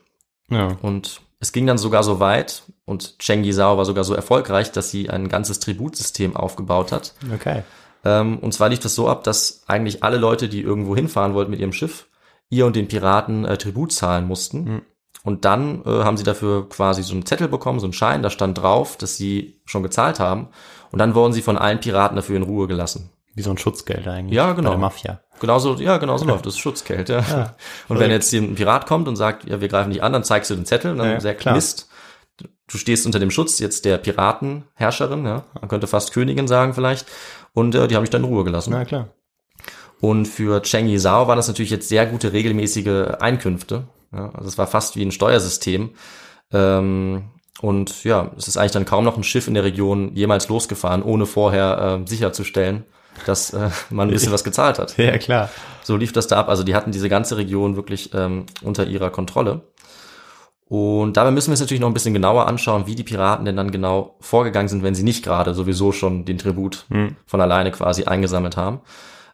ja. Und es ging dann sogar so weit, und Cheng Yizhao war sogar so erfolgreich, dass sie ein ganzes Tributsystem aufgebaut hat. Okay. Ähm, und zwar lief das so ab, dass eigentlich alle Leute, die irgendwo hinfahren wollten mit ihrem Schiff, ihr und den Piraten äh, Tribut zahlen mussten. Mhm. Und dann äh, haben sie dafür quasi so einen Zettel bekommen, so einen Schein, da stand drauf, dass sie schon gezahlt haben. Und dann wurden sie von allen Piraten dafür in Ruhe gelassen. Wie so ein Schutzgeld eigentlich. Ja, genau. Bei der Mafia. Genauso, ja, genau so läuft das Schutzgeld, ja. und wenn jetzt ein Pirat kommt und sagt, ja, wir greifen dich an, dann zeigst du den Zettel und dann Ja, sagt, klar. Mist, du stehst unter dem Schutz jetzt der Piratenherrscherin, ja, man könnte fast Königin sagen vielleicht, und äh, die haben dich dann in Ruhe gelassen. Na klar. Und für Cheng Yizhao waren das natürlich jetzt sehr gute regelmäßige Einkünfte. Ja, also es war fast wie ein Steuersystem. Ähm, und ja, es ist eigentlich dann kaum noch ein Schiff in der Region jemals losgefahren, ohne vorher äh, sicherzustellen, dass äh, man ein bisschen was gezahlt hat. Ja, klar. So lief das da ab. Also die hatten diese ganze Region wirklich ähm, unter ihrer Kontrolle. Und dabei müssen wir uns natürlich noch ein bisschen genauer anschauen, wie die Piraten denn dann genau vorgegangen sind, wenn sie nicht gerade sowieso schon den Tribut von alleine quasi eingesammelt haben.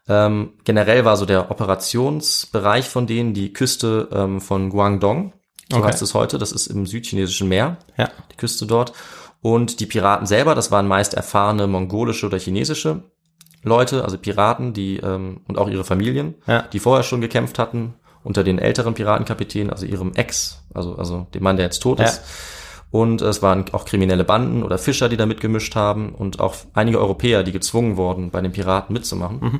Ähm, generell war so der Operationsbereich von denen die Küste ähm, von Guangdong, so Okay. heißt es heute, das ist im südchinesischen Meer, Ja. die Küste dort. Und die Piraten selber, das waren meist erfahrene mongolische oder chinesische Leute, also Piraten, die ähm, und auch ihre Familien, Ja. die vorher schon gekämpft hatten unter den älteren Piratenkapitänen, also ihrem Ex, also also dem Mann, der jetzt tot Ja. ist. Und es waren auch kriminelle Banden oder Fischer, die da mitgemischt haben und auch einige Europäer, die gezwungen wurden, bei den Piraten mitzumachen. Mhm.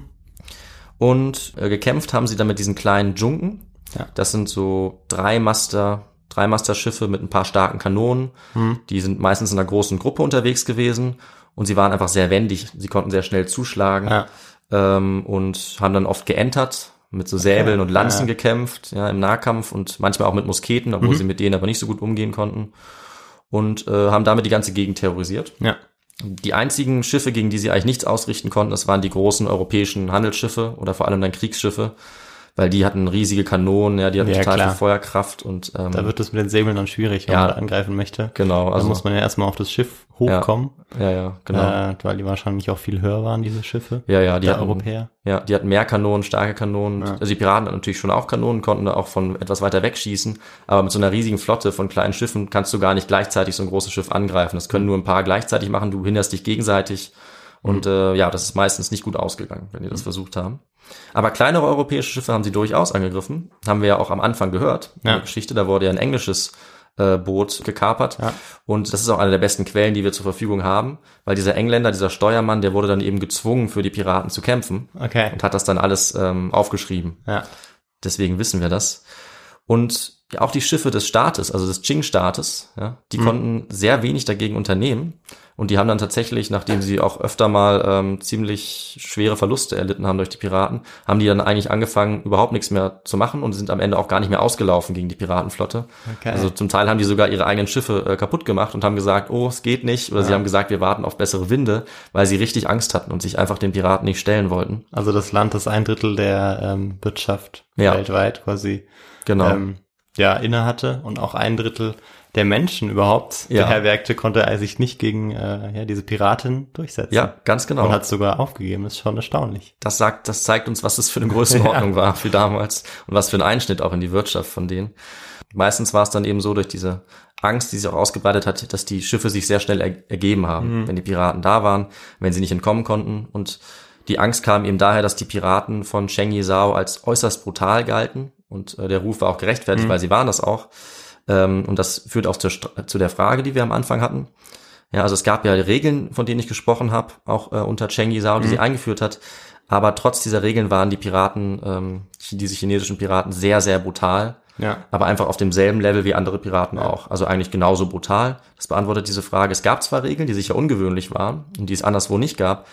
Und äh, gekämpft haben sie dann mit diesen kleinen Junken. Ja. Das sind so drei Master, drei Master-Schiffe mit ein paar starken Kanonen. Mhm. Die sind meistens in einer großen Gruppe unterwegs gewesen und sie waren einfach sehr wendig. Sie konnten sehr schnell zuschlagen Ja. ähm, und haben dann oft geentert, mit so Säbeln und Lanzen Ja. gekämpft, ja, im Nahkampf und manchmal auch mit Musketen, obwohl Mhm. sie mit denen aber nicht so gut umgehen konnten. Und äh, haben damit die ganze Gegend terrorisiert. Ja. Die einzigen Schiffe, gegen die sie eigentlich nichts ausrichten konnten, das waren die großen europäischen Handelsschiffe oder vor allem dann Kriegsschiffe, weil die hatten riesige Kanonen, ja, die hatten Ja, total klar. viel Feuerkraft und ähm, Da wird es mit den Säbeln dann schwierig, wenn Ja. man da angreifen möchte. genau, Also also muss man ja erstmal auf das Schiff hochkommen, ja, ja, genau. äh, weil die wahrscheinlich auch viel höher waren, diese Schiffe. ja, ja, die hatten, Europäer. ja, die hatten mehr Kanonen, starke Kanonen. Ja. Also die Piraten hatten natürlich schon auch Kanonen, konnten da auch von etwas weiter weg schießen, aber mit so einer riesigen Flotte von kleinen Schiffen kannst du gar nicht gleichzeitig so ein großes Schiff angreifen. Das können nur ein paar gleichzeitig machen, du hinderst dich gegenseitig. Und äh, ja, das ist meistens nicht gut ausgegangen, wenn die das versucht haben. Aber kleinere europäische Schiffe haben sie durchaus angegriffen. Haben wir ja auch am Anfang gehört in Ja. der Geschichte. Da wurde ja ein englisches äh, Boot gekapert. Ja. Und das ist auch eine der besten Quellen, die wir zur Verfügung haben, weil dieser Engländer, dieser Steuermann, der wurde dann eben gezwungen, für die Piraten zu kämpfen Okay. und hat das dann alles ähm, aufgeschrieben. Ja. Deswegen wissen wir das. Und ja, auch die Schiffe des Staates, also des Qing-Staates, ja, die konnten sehr wenig dagegen unternehmen. Und die haben dann tatsächlich, nachdem sie auch öfter mal ähm, ziemlich schwere Verluste erlitten haben durch die Piraten, haben die dann eigentlich angefangen, überhaupt nichts mehr zu machen und sind am Ende auch gar nicht mehr ausgelaufen gegen die Piratenflotte. Okay. Also zum Teil haben die sogar ihre eigenen Schiffe äh, kaputt gemacht und haben gesagt, oh, es geht nicht. Oder sie haben gesagt, wir warten auf bessere Winde, weil sie richtig Angst hatten und sich einfach den Piraten nicht stellen wollten. Also das Land, das ein Drittel der ähm, Wirtschaft Ja. weltweit quasi Genau. ähm, ja, inne hatte und auch ein Drittel der Menschen überhaupt Ja. beherbergte, konnte er sich nicht gegen äh, ja, diese Piratin durchsetzen. ja, ganz genau. Und hat sogar aufgegeben. Das ist schon erstaunlich. das sagt, das zeigt uns, was das für eine Größenordnung war für damals und was für ein Einschnitt auch in die Wirtschaft von denen. Meistens war es dann eben so durch diese Angst, die sich auch ausgebreitet hat, dass die Schiffe sich sehr schnell er ergeben haben, wenn die Piraten da waren, wenn sie nicht entkommen konnten. Und die Angst kam eben daher, dass die Piraten von Cheng Yizhao als äußerst brutal galten. Und äh, der Ruf war auch gerechtfertigt, weil sie waren das auch. Ähm, und das führt auch zur, zu der Frage, die wir am Anfang hatten. Ja, also es gab ja Regeln, von denen ich gesprochen habe, auch äh, unter Cheng Yizhao, die sie eingeführt hat. Aber trotz dieser Regeln waren die Piraten, ähm, diese chinesischen Piraten, sehr, sehr brutal. Ja. Aber einfach auf demselben Level wie andere Piraten auch. Also eigentlich genauso brutal. Das beantwortet diese Frage. Es gab zwar Regeln, die sicher ungewöhnlich waren und die es anderswo nicht gab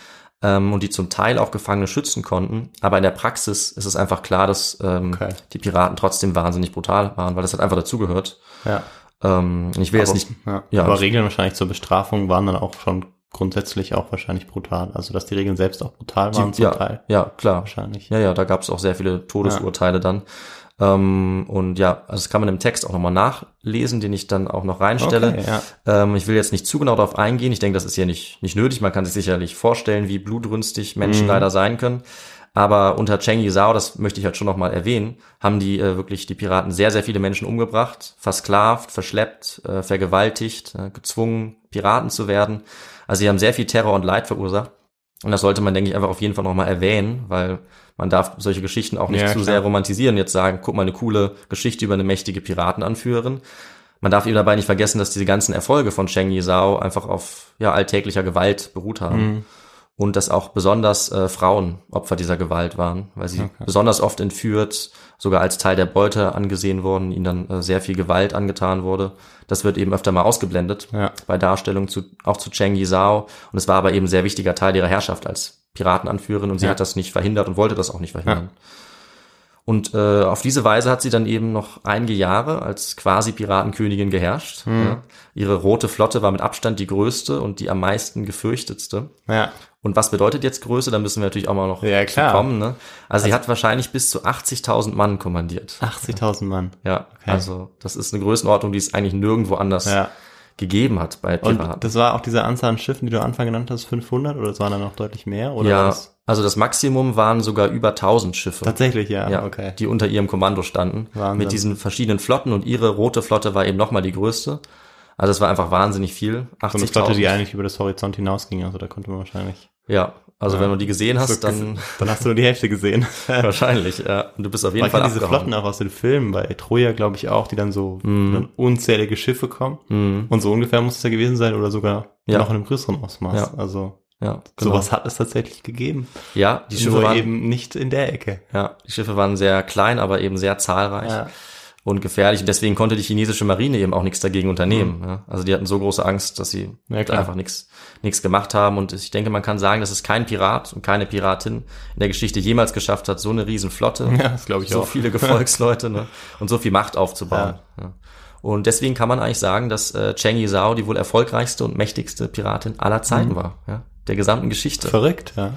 ähm, und die zum Teil auch Gefangene schützen konnten. Aber in der Praxis ist es einfach klar, dass ähm, Okay. die Piraten trotzdem wahnsinnig brutal waren, weil das hat einfach dazugehört. Ja. Ähm, ich will jetzt Aber- nicht Ja. Ja. Aber Regeln wahrscheinlich zur Bestrafung waren dann auch schon grundsätzlich auch wahrscheinlich brutal. Also dass die Regeln selbst auch brutal waren zum ja, Teil. ja, klar. Wahrscheinlich. Ja, ja, da gab es auch sehr viele Todesurteile dann. Ähm, und ja, also das kann man im Text auch nochmal nachlesen, den ich dann auch noch reinstelle. Okay, ja. ähm, ich will jetzt nicht zu genau darauf eingehen. Ich denke, das ist hier nicht, nicht nötig. Man kann sich sicherlich vorstellen, wie blutrünstig Menschen Mhm. leider sein können. Aber unter Cheng Yizhao, das möchte ich halt schon nochmal erwähnen, haben die äh, wirklich die Piraten sehr, sehr viele Menschen umgebracht, versklavt, verschleppt, äh, vergewaltigt, äh, gezwungen, Piraten zu werden. Also sie haben sehr viel Terror und Leid verursacht. Und das sollte man, denke ich, einfach auf jeden Fall nochmal erwähnen, weil man darf solche Geschichten auch nicht Ja, zu klar. sehr romantisieren. Jetzt sagen, guck mal, eine coole Geschichte über eine mächtige Piratenanführerin. Man darf eben dabei nicht vergessen, dass diese ganzen Erfolge von Cheng Yizhao einfach auf ja, alltäglicher Gewalt beruht haben. Mhm. Und dass auch besonders äh, Frauen Opfer dieser Gewalt waren, weil sie besonders oft entführt, sogar als Teil der Beute angesehen wurden, ihnen dann äh, sehr viel Gewalt angetan wurde. Das wird eben öfter mal ausgeblendet Ja. bei Darstellung zu, auch zu Cheng Yizhao. Und es war aber eben sehr wichtiger Teil ihrer Herrschaft als Piratenanführerin und sie Ja. hat das nicht verhindert und wollte das auch nicht verhindern. Und äh, auf diese Weise hat sie dann eben noch einige Jahre als quasi Piratenkönigin geherrscht. Hm. Ja. Ihre rote Flotte war mit Abstand die größte und die am meisten gefürchtetste. Ja. Und was bedeutet jetzt Größe? Da müssen wir natürlich auch mal noch Ja, klar. kommen. Ne? Also, sie hat wahrscheinlich bis zu 80.000 Mann kommandiert. 80.000 Mann. Ja, also das ist eine Größenordnung, die es eigentlich nirgendwo anders Ja. gegeben hat bei Piraten. Und das war auch diese Anzahl an Schiffen, die du am Anfang genannt hast, 500 oder es waren dann noch deutlich mehr? Oder ja, das also das Maximum waren sogar über 1000 Schiffe. tatsächlich, ja, ja, okay. die unter ihrem Kommando standen. Wahnsinn. Mit diesen verschiedenen Flotten und ihre rote Flotte war eben nochmal die größte. Also es war einfach wahnsinnig viel. So eine Flotte, die 80.000. eigentlich über das Horizont hinausging, also da konnte man wahrscheinlich. Ja, also Ja. wenn du die gesehen hast, dann Dann hast du nur die Hälfte gesehen. wahrscheinlich. Ja. Und du bist auf jeden Man Fall diese. Flotten auch aus den Filmen, bei Troja glaube ich auch, die dann so Mhm. dann unzählige Schiffe kommen. Und so ungefähr muss es ja gewesen sein oder sogar Ja. noch in einem größeren Ausmaß. Ja. Also Ja, genau. sowas hat es tatsächlich gegeben. Ja, die Schiffe Nur waren eben nicht in der Ecke. Ja, die Schiffe waren sehr klein, aber eben sehr zahlreich Ja. Und gefährlich. Und deswegen konnte die chinesische Marine eben auch nichts dagegen unternehmen. Ja. Also die hatten so große Angst, dass sie Mhm. Ja, einfach nichts nichts gemacht haben. Und ich denke, man kann sagen, dass es kein Pirat und keine Piratin in der Geschichte jemals geschafft hat, so eine Riesenflotte, Ja, das ich so auch. viele Gefolgsleute ne, und so viel Macht aufzubauen. Ja. Und deswegen kann man eigentlich sagen, dass äh, Cheng Yizhao die wohl erfolgreichste und mächtigste Piratin aller Zeiten Mhm. war. Ja, der gesamten Geschichte. Verrückt, ja.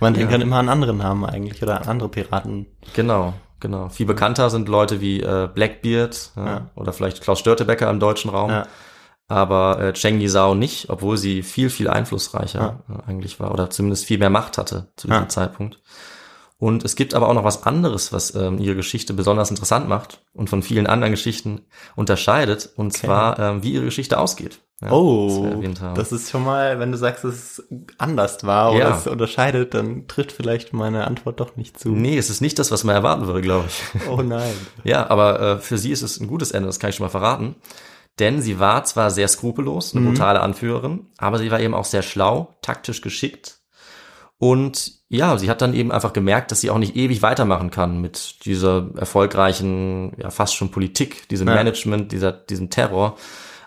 Man denkt dann immer an andere Namen eigentlich oder an andere Piraten. Genau, genau. Viel bekannter sind Leute wie äh, Blackbeard ja, Ja. oder vielleicht Klaus Störtebecker im deutschen Raum. Ja. Aber äh, Cheng Yizhao nicht, obwohl sie viel, viel einflussreicher äh, eigentlich war oder zumindest viel mehr Macht hatte zu diesem. Zeitpunkt. Und es gibt aber auch noch was anderes, was ähm, ihre Geschichte besonders interessant macht und von vielen anderen Geschichten unterscheidet, und zwar ähm, wie ihre Geschichte ausgeht. Ja, oh, das das ist schon mal, wenn du sagst, dass es anders war oder Ja. es unterscheidet, dann trifft vielleicht meine Antwort doch nicht zu. Nee, es ist nicht das, was man erwarten würde, glaube ich. Oh nein. Ja, aber äh, für sie ist es ein gutes Ende, das kann ich schon mal verraten. Denn sie war zwar sehr skrupellos, eine brutale Anführerin, aber sie war eben auch sehr schlau, taktisch geschickt. Und ja, sie hat dann eben einfach gemerkt, dass sie auch nicht ewig weitermachen kann mit dieser erfolgreichen, ja fast schon Politik, diesem Ja. Management, dieser, diesem Terror.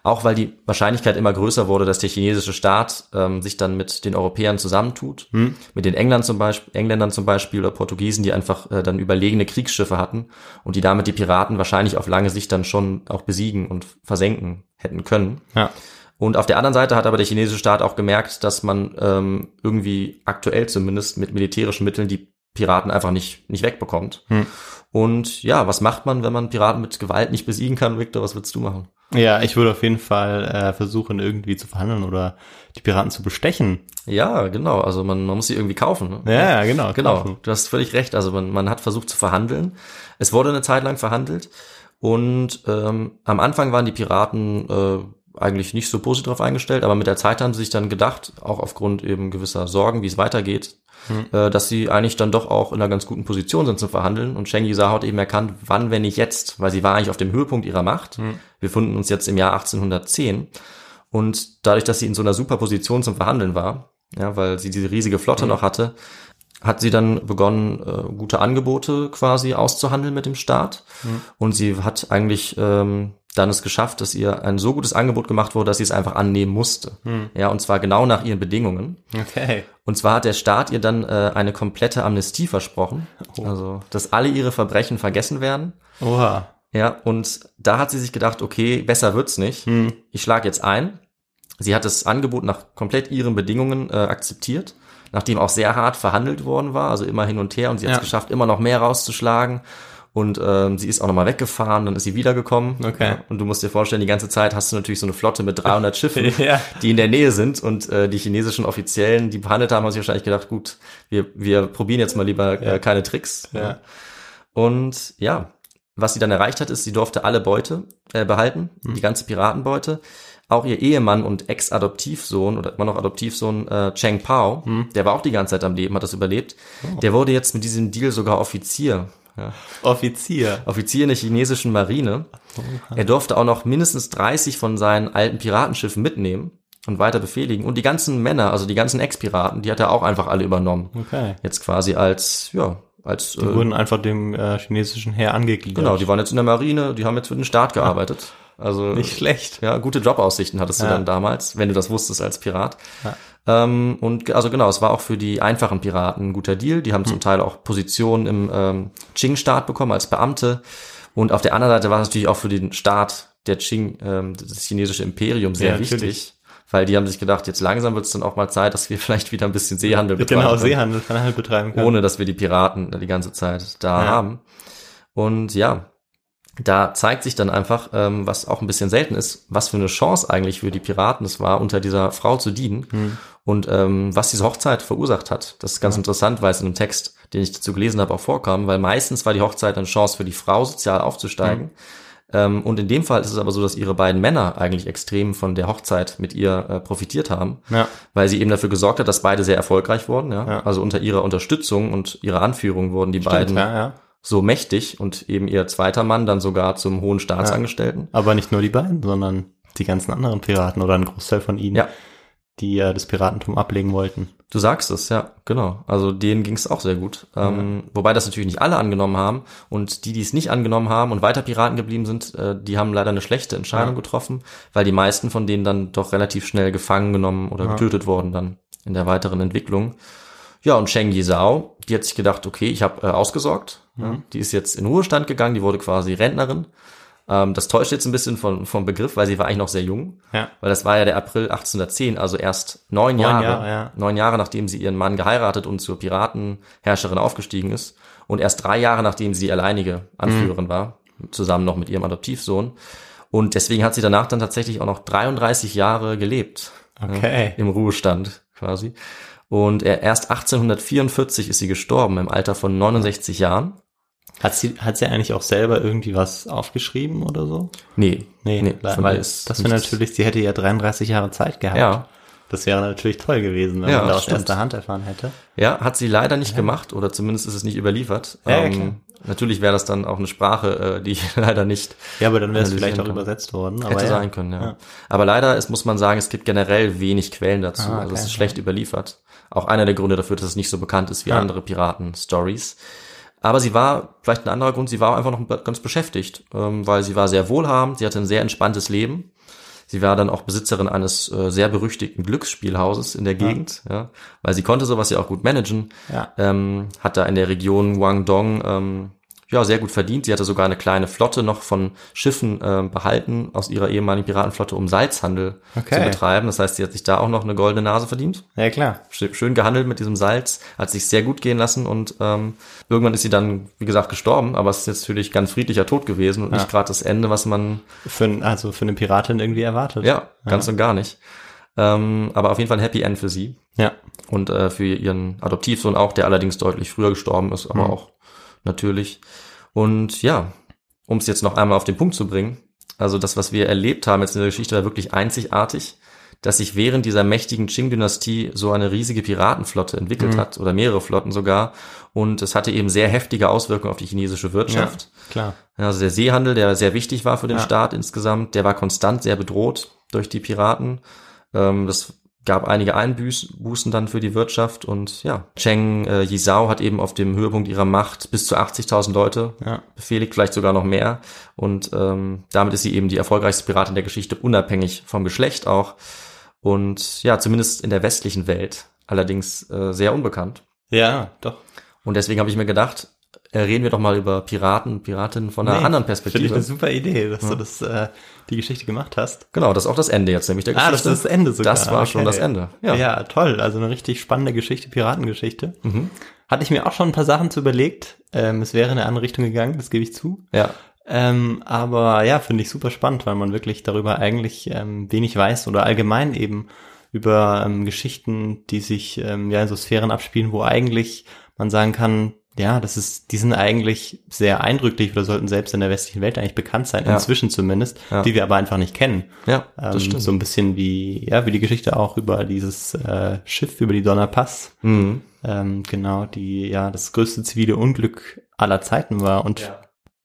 Auch weil die Wahrscheinlichkeit immer größer wurde, dass der chinesische Staat ähm, sich dann mit den Europäern zusammentut, mit den Engländern zum Beispiel, Engländern zum Beispiel oder Portugiesen, die einfach äh, dann überlegene Kriegsschiffe hatten und die damit die Piraten wahrscheinlich auf lange Sicht dann schon auch besiegen und versenken hätten können. Ja. Und auf der anderen Seite hat aber der chinesische Staat auch gemerkt, dass man ähm, irgendwie aktuell zumindest mit militärischen Mitteln die Piraten einfach nicht, nicht wegbekommt. Und ja, was macht man, wenn man Piraten mit Gewalt nicht besiegen kann? Victor, was würdest du machen? Ja, ich würde auf jeden Fall äh, versuchen, irgendwie zu verhandeln oder die Piraten zu bestechen. Ja, genau. Also man, man muss sie irgendwie kaufen. Ne? Ja, ja, genau. Genau, kaufen. du hast völlig recht. Also man, man hat versucht zu verhandeln. Es wurde eine Zeit lang verhandelt und ähm, am Anfang waren die Piraten äh, eigentlich nicht so positiv darauf eingestellt, aber mit der Zeit haben sie sich dann gedacht, auch aufgrund eben gewisser Sorgen, wie es weitergeht, äh, dass sie eigentlich dann doch auch in einer ganz guten Position sind zum Verhandeln. Und Sheng Yisa hat eben erkannt, wann, wenn nicht jetzt, weil sie war eigentlich auf dem Höhepunkt ihrer Macht. Wir befinden uns jetzt im Jahr 1810. Und dadurch, dass sie in so einer super Position zum Verhandeln war, ja, weil sie diese riesige Flotte noch hatte, hat sie dann begonnen, äh, gute Angebote quasi auszuhandeln mit dem Staat. Und sie hat eigentlich ähm, dann es geschafft, dass ihr ein so gutes Angebot gemacht wurde, dass sie es einfach annehmen musste. Ja, und zwar genau nach ihren Bedingungen. Okay. Und zwar hat der Staat ihr dann äh, eine komplette Amnestie versprochen. Also, dass alle ihre Verbrechen vergessen werden. Oha. Ja, und da hat sie sich gedacht, okay, besser wird's nicht. Ich schlage jetzt ein. Sie hat das Angebot nach komplett ihren Bedingungen äh, akzeptiert, nachdem auch sehr hart verhandelt worden war, also immer hin und her. Und sie hat es Ja. geschafft, immer noch mehr rauszuschlagen. Und ähm, sie ist auch nochmal weggefahren, dann ist sie wiedergekommen. Okay. Ja, und du musst dir vorstellen, die ganze Zeit hast du natürlich so eine Flotte mit 300 Schiffen, Ja. die in der Nähe sind. Und äh, die chinesischen Offiziellen, die behandelt haben, haben sich wahrscheinlich gedacht, gut, wir, wir probieren jetzt mal lieber äh, keine Tricks. Ja. Und ja, was sie dann erreicht hat, ist, sie durfte alle Beute äh, behalten, die ganze Piratenbeute. Auch ihr Ehemann und Ex-Adoptivsohn oder immer noch Adoptivsohn äh, Cheng Pao, der war auch die ganze Zeit am Leben, hat das überlebt. Der wurde jetzt mit diesem Deal sogar Offizier. Ja. Offizier. Offizier in der chinesischen Marine. Er durfte auch noch mindestens 30 von seinen alten Piratenschiffen mitnehmen und weiter befehligen. Und die ganzen Männer, also die ganzen Ex-Piraten, die hat er auch einfach alle übernommen. Okay. Jetzt quasi als, ja, als Die wurden einfach dem äh, chinesischen Heer angegliedert. Genau, die waren jetzt in der Marine, die haben jetzt für den Staat gearbeitet. Also Nicht schlecht. ja, gute Jobaussichten hattest du Ja. dann damals, wenn du das wusstest als Pirat. Ähm, und also genau, es war auch für die einfachen Piraten ein guter Deal. Die haben Hm. zum Teil auch Positionen im ähm, Qing-Staat bekommen als Beamte. Und auf der anderen Seite war es natürlich auch für den Staat der Qing, ähm, das chinesische Imperium sehr Ja, wichtig. natürlich. Weil die haben sich gedacht, jetzt langsam wird es dann auch mal Zeit, dass wir vielleicht wieder ein bisschen Seehandel betreiben. Genau, Seehandel kann halt betreiben können. ohne dass wir die Piraten die ganze Zeit da Ja. haben. Und ja, da zeigt sich dann einfach, ähm, was auch ein bisschen selten ist, was für eine Chance eigentlich für die Piraten es war, unter dieser Frau zu dienen Hm. und ähm, was diese Hochzeit verursacht hat. Das ist ganz interessant, weil es in einem Text, den ich dazu gelesen habe, auch vorkam, weil meistens war die Hochzeit eine Chance für die Frau, sozial aufzusteigen. Hm. Ähm, und in dem Fall ist es aber so, dass ihre beiden Männer eigentlich extrem von der Hochzeit mit ihr äh, profitiert haben Ja. weil sie eben dafür gesorgt hat, dass beide sehr erfolgreich wurden. Ja? Ja. Also unter ihrer Unterstützung und ihrer Anführung wurden die Stimmt, beiden ja, ja. So mächtig und eben ihr zweiter Mann dann sogar zum hohen Staatsangestellten. Aber nicht nur die beiden, sondern die ganzen anderen Piraten oder ein Großteil von ihnen, Ja. die ja das Piratentum ablegen wollten. Du sagst es, ja, genau. Also denen ging es auch sehr gut. Ähm, wobei das natürlich nicht alle angenommen haben und die, die es nicht angenommen haben und weiter Piraten geblieben sind, äh, die haben leider eine schlechte Entscheidung Ja. getroffen, weil die meisten von denen dann doch relativ schnell gefangen genommen oder Ja. getötet wurden dann in der weiteren Entwicklung. Ja, und Sheng Yizhao, die hat sich gedacht, okay, ich habe äh, ausgesorgt. Ja, die ist jetzt in Ruhestand gegangen, die wurde quasi Rentnerin. Ähm, das täuscht jetzt ein bisschen von, vom Begriff, weil sie war eigentlich noch sehr jung. Ja. Weil das war ja der April 1810, also erst neun, Neun Jahre, Jahre, ja. neun Jahre nachdem sie ihren Mann geheiratet und zur Piratenherrscherin aufgestiegen ist und erst drei Jahre nachdem sie alleinige Anführerin Mhm. war, zusammen noch mit ihrem Adoptivsohn. Und deswegen hat sie danach dann tatsächlich auch noch 33 Jahre gelebt. Okay. Ja, Im Ruhestand quasi. Und er, erst 1844 ist sie gestorben, im Alter von 69 Jahren. Hat sie, hat sie eigentlich auch selber irgendwie was aufgeschrieben oder so? Nee, Nee, von weil ist das wäre natürlich, sie hätte ja 33 Jahre Zeit gehabt. Ja. Das wäre natürlich toll gewesen, wenn Ja, man da aus stimmt. erster Hand erfahren hätte. Ja, hat sie leider nicht gemacht oder zumindest ist es nicht überliefert. Ähm, Ja, ja, klar. natürlich wäre das dann auch eine Sprache, äh, die ich leider nicht Ja, aber dann wäre es vielleicht auch kann. übersetzt worden. Aber hätte ja. sein können. Ja. Ja. Aber leider ist, muss man sagen, es gibt generell wenig Quellen dazu. Ah, Also es okay. ist schlecht überliefert. Auch einer der Gründe dafür, dass es nicht so bekannt ist wie Ja. andere Piraten-Stories. Aber sie war, vielleicht ein anderer Grund, sie war einfach noch ganz beschäftigt, ähm, weil sie war sehr wohlhabend, sie hatte ein sehr entspanntes Leben. Sie war dann auch Besitzerin eines äh, sehr berüchtigten Glücksspielhauses in der Gegend, ja. weil sie konnte sowas ja auch gut managen. Ja. Ähm, hat da in der Region Guangdong ähm, ja sehr gut verdient. Sie hatte sogar eine kleine Flotte noch von Schiffen ähm, behalten aus ihrer ehemaligen Piratenflotte, um Salzhandel Okay. zu betreiben. Das heißt, sie hat sich da auch noch eine goldene Nase verdient Ja, klar. schön gehandelt mit diesem Salz, hat sich sehr gut gehen lassen und ähm, irgendwann ist sie dann, wie gesagt, gestorben, aber es ist jetzt natürlich ganz friedlicher Tod gewesen und Ja. nicht gerade das Ende, was man, Für, also für eine Piratin irgendwie erwartet. ja, ganz und gar nicht. Ähm, aber auf jeden Fall ein Happy End für sie Ja. und äh, für ihren Adoptivsohn auch, der allerdings deutlich früher gestorben ist, aber Mhm. auch natürlich. Und ja, um es jetzt noch einmal auf den Punkt zu bringen, also das, was wir erlebt haben jetzt in der Geschichte, war wirklich einzigartig, dass sich während dieser mächtigen Qing-Dynastie so eine riesige Piratenflotte entwickelt Mhm. hat oder mehrere Flotten sogar. Und es hatte eben sehr heftige Auswirkungen auf die chinesische Wirtschaft. Klar. Ja, Also der Seehandel, der sehr wichtig war für den Ja. Staat insgesamt, der war konstant sehr bedroht durch die Piraten. Ähm, das gab einige Einbußen dann für die Wirtschaft und ja, Cheng äh, Yizhao hat eben auf dem Höhepunkt ihrer Macht bis zu 80.000 Leute Ja. befehligt, vielleicht sogar noch mehr. Und ähm, damit ist sie eben die erfolgreichste Piratin der Geschichte, unabhängig vom Geschlecht auch. Und ja, zumindest in der westlichen Welt allerdings äh, sehr unbekannt. Ja, doch. Und deswegen habe ich mir gedacht, äh, reden wir doch mal über Piraten, Piratinnen von einer Nee, anderen Finde ich Perspektive. eine super Idee, dass du das, äh, die Geschichte gemacht hast. Genau, das ist auch das Ende jetzt, nämlich der Ah, Geschichte. das ist das Ende sogar. Das war schon Okay. das Ende. Ja. Ja. toll. Also eine richtig spannende Geschichte, Piratengeschichte. Mhm. Hatte ich mir auch schon ein paar Sachen zu überlegt. Ähm, es wäre in eine andere Richtung gegangen, das gebe ich zu. Ja. Ähm, aber ja, finde ich super spannend, weil man wirklich darüber eigentlich ähm, wenig weiß oder allgemein eben über ähm, Geschichten, die sich ähm, ja in so Sphären abspielen, wo eigentlich man sagen kann, ja, das ist, die sind eigentlich sehr eindrücklich oder sollten selbst in der westlichen Welt eigentlich bekannt sein, Ja. inzwischen zumindest, Ja. die wir aber einfach nicht kennen. Ja, Ähm, das stimmt. so ein bisschen wie, ja, wie die Geschichte auch über dieses äh, Schiff, über die Donnerpass. Mhm. Ähm, genau, die ja das größte zivile Unglück aller Zeiten war. Und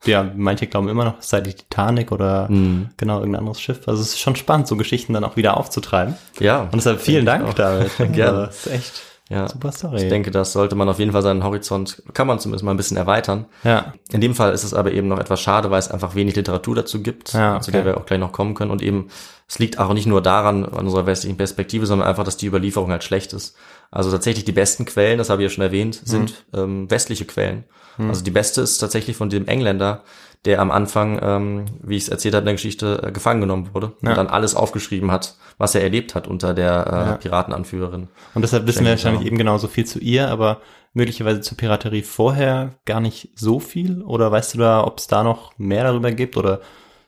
ja, manche glauben immer noch, es sei die Titanic oder Mhm. genau irgendein anderes Schiff. Also es ist schon spannend, so Geschichten dann auch wieder aufzutreiben. Ja. Und deshalb vielen Dank. David. Gerne. Also, das ist echt Ja. super Story. Ich denke, das sollte man auf jeden Fall seinen Horizont, kann man zumindest mal ein bisschen erweitern. ja, In dem Fall ist es aber eben noch etwas schade, weil es einfach wenig Literatur dazu gibt, Ja, zu okay. der wir auch gleich noch kommen können. Und eben, es liegt auch nicht nur daran, an unserer westlichen Perspektive, sondern einfach, dass die Überlieferung halt schlecht ist. Also tatsächlich die besten Quellen, das habe ich ja schon erwähnt, sind Mhm. ähm, westliche Quellen. Also die beste ist tatsächlich von dem Engländer, der am Anfang, ähm, wie ich es erzählt habe in der Geschichte, äh, gefangen genommen wurde Ja. und dann alles aufgeschrieben hat, was er erlebt hat unter der äh, Ja. Piratenanführerin. und deshalb wissen wir wahrscheinlich auch. eben genauso viel zu ihr, aber möglicherweise zur Piraterie vorher gar nicht so viel. Oder weißt du da, ob es da noch mehr darüber gibt oder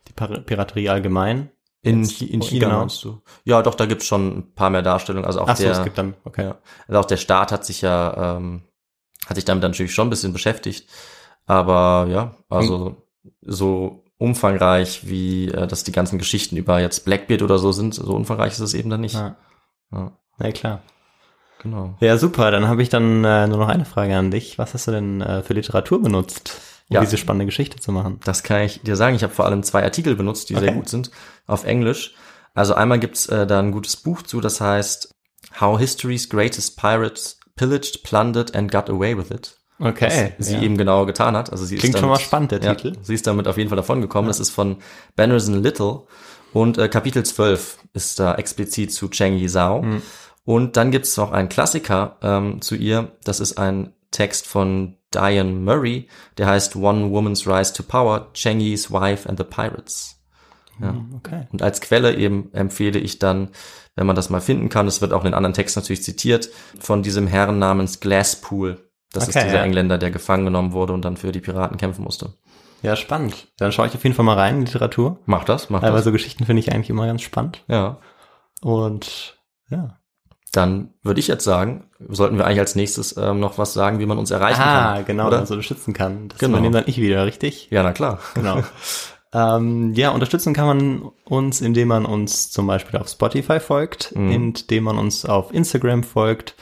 die Par- Piraterie allgemein? In, Jetzt- in China genau. meinst du? Ja, doch, da gibt's schon ein paar mehr Darstellungen. Also auch Ach so, der, es gibt dann, okay. Ja. Also auch der Staat hat sich ja, ähm, hat sich damit natürlich schon ein bisschen beschäftigt. Aber ja, also so umfangreich, wie äh, das die ganzen Geschichten über jetzt Blackbeard oder so sind, so umfangreich ist es eben dann nicht. Ja. Ja, Na klar. genau. Ja, super. Dann habe ich dann äh, nur noch eine Frage an dich. Was hast du denn äh, für Literatur benutzt, um Ja. diese spannende Geschichte zu machen? Das kann ich dir sagen. Ich habe vor allem zwei Artikel benutzt, die sehr Okay. gut sind, auf Englisch. Also einmal gibt's äh, da ein gutes Buch zu, das heißt How History's Greatest Pirates Pillaged, Plundered and Got Away with It. Okay. was sie ja. eben genau getan hat. Also sie Klingt ist schon damit, mal spannend, der ja, Titel. Sie ist damit auf jeden Fall davon gekommen. Das ist von Bennerson Little und äh, Kapitel 12 ist da explizit zu Cheng Yizhao. Mhm. Und dann gibt's noch einen Klassiker ähm, zu ihr. Das ist ein Text von Diane Murray, der heißt One Woman's Rise to Power, Cheng Yi's Wife and the Pirates. Ja. Okay. Und als Quelle eben empfehle ich dann, wenn man das mal finden kann, es wird auch in den anderen Texten natürlich zitiert, von diesem Herrn namens Glasspool. Das Okay, ist dieser ja. Engländer, der gefangen genommen wurde und dann für die Piraten kämpfen musste. Ja, spannend. Dann schaue ich auf jeden Fall mal rein in die Literatur. Mach das, mach Aber das. so Geschichten finde ich eigentlich immer ganz spannend. Ja. Und ja. dann würde ich jetzt sagen, sollten wir eigentlich als nächstes ähm, noch was sagen, wie man uns erreichen Ah, kann. genau, Oder? uns unterstützen kann. Das Genau. übernehme dann ich wieder, richtig? Ja, na klar. Genau. ähm, ja, unterstützen kann man uns, indem man uns zum Beispiel auf Spotify folgt, indem man uns auf Instagram folgt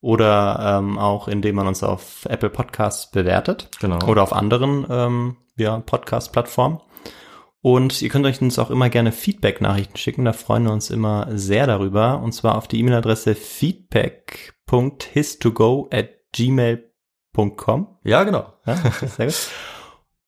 oder ähm, auch indem man uns auf Apple Podcasts bewertet. Genau. Oder auf anderen ähm, ja, Podcast-Plattformen. Und ihr könnt euch uns auch immer gerne Feedback-Nachrichten schicken. Da freuen wir uns immer sehr darüber. Und zwar auf die E-Mail-Adresse feedback.histogo at gmail.com. Ja, genau. Ja, sehr gut.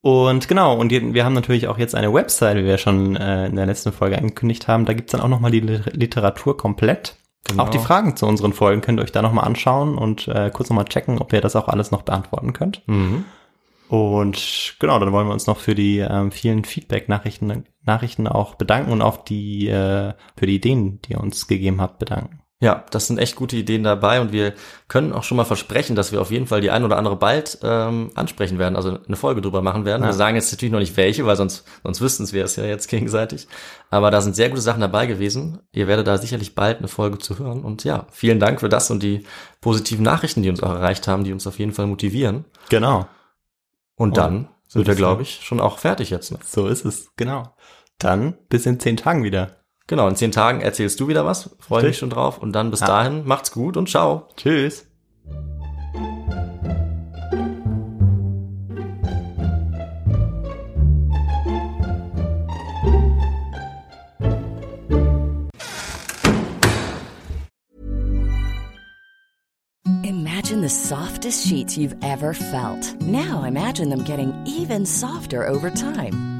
Und genau, und wir haben natürlich auch jetzt eine Website, wie wir schon äh, in der letzten Folge angekündigt haben. Da gibt's dann auch nochmal die Lit- Literatur komplett. Genau. Auch die Fragen zu unseren Folgen könnt ihr euch da nochmal anschauen und äh, kurz nochmal checken, ob ihr das auch alles noch beantworten könnt. Mhm. Und genau, dann wollen wir uns noch für die ähm, vielen Feedback-Nachrichten Nachrichten auch bedanken und auch die äh, für die Ideen, die ihr uns gegeben habt, bedanken. Ja, das sind echt gute Ideen dabei und wir können auch schon mal versprechen, dass wir auf jeden Fall die ein oder andere bald ähm, ansprechen werden, also eine Folge drüber machen werden. Wir sagen jetzt natürlich noch nicht welche, weil sonst, sonst wüssten wir es ja jetzt gegenseitig. Aber da sind sehr gute Sachen dabei gewesen. Ihr werdet da sicherlich bald eine Folge zu hören. Und ja, vielen Dank für das und die positiven Nachrichten, die uns auch erreicht haben, die uns auf jeden Fall motivieren. Genau. Und dann sind wir, ich glaube ich, schon auch fertig jetzt. Ne? So ist es, genau. Dann bis in zehn Tagen wieder. Genau, in zehn Tagen erzählst du wieder was. Freue mich schon drauf. Und dann bis Ja. dahin, macht's gut und ciao. Tschüss. Imagine the softest sheets you've ever felt. Now imagine them getting even softer over time.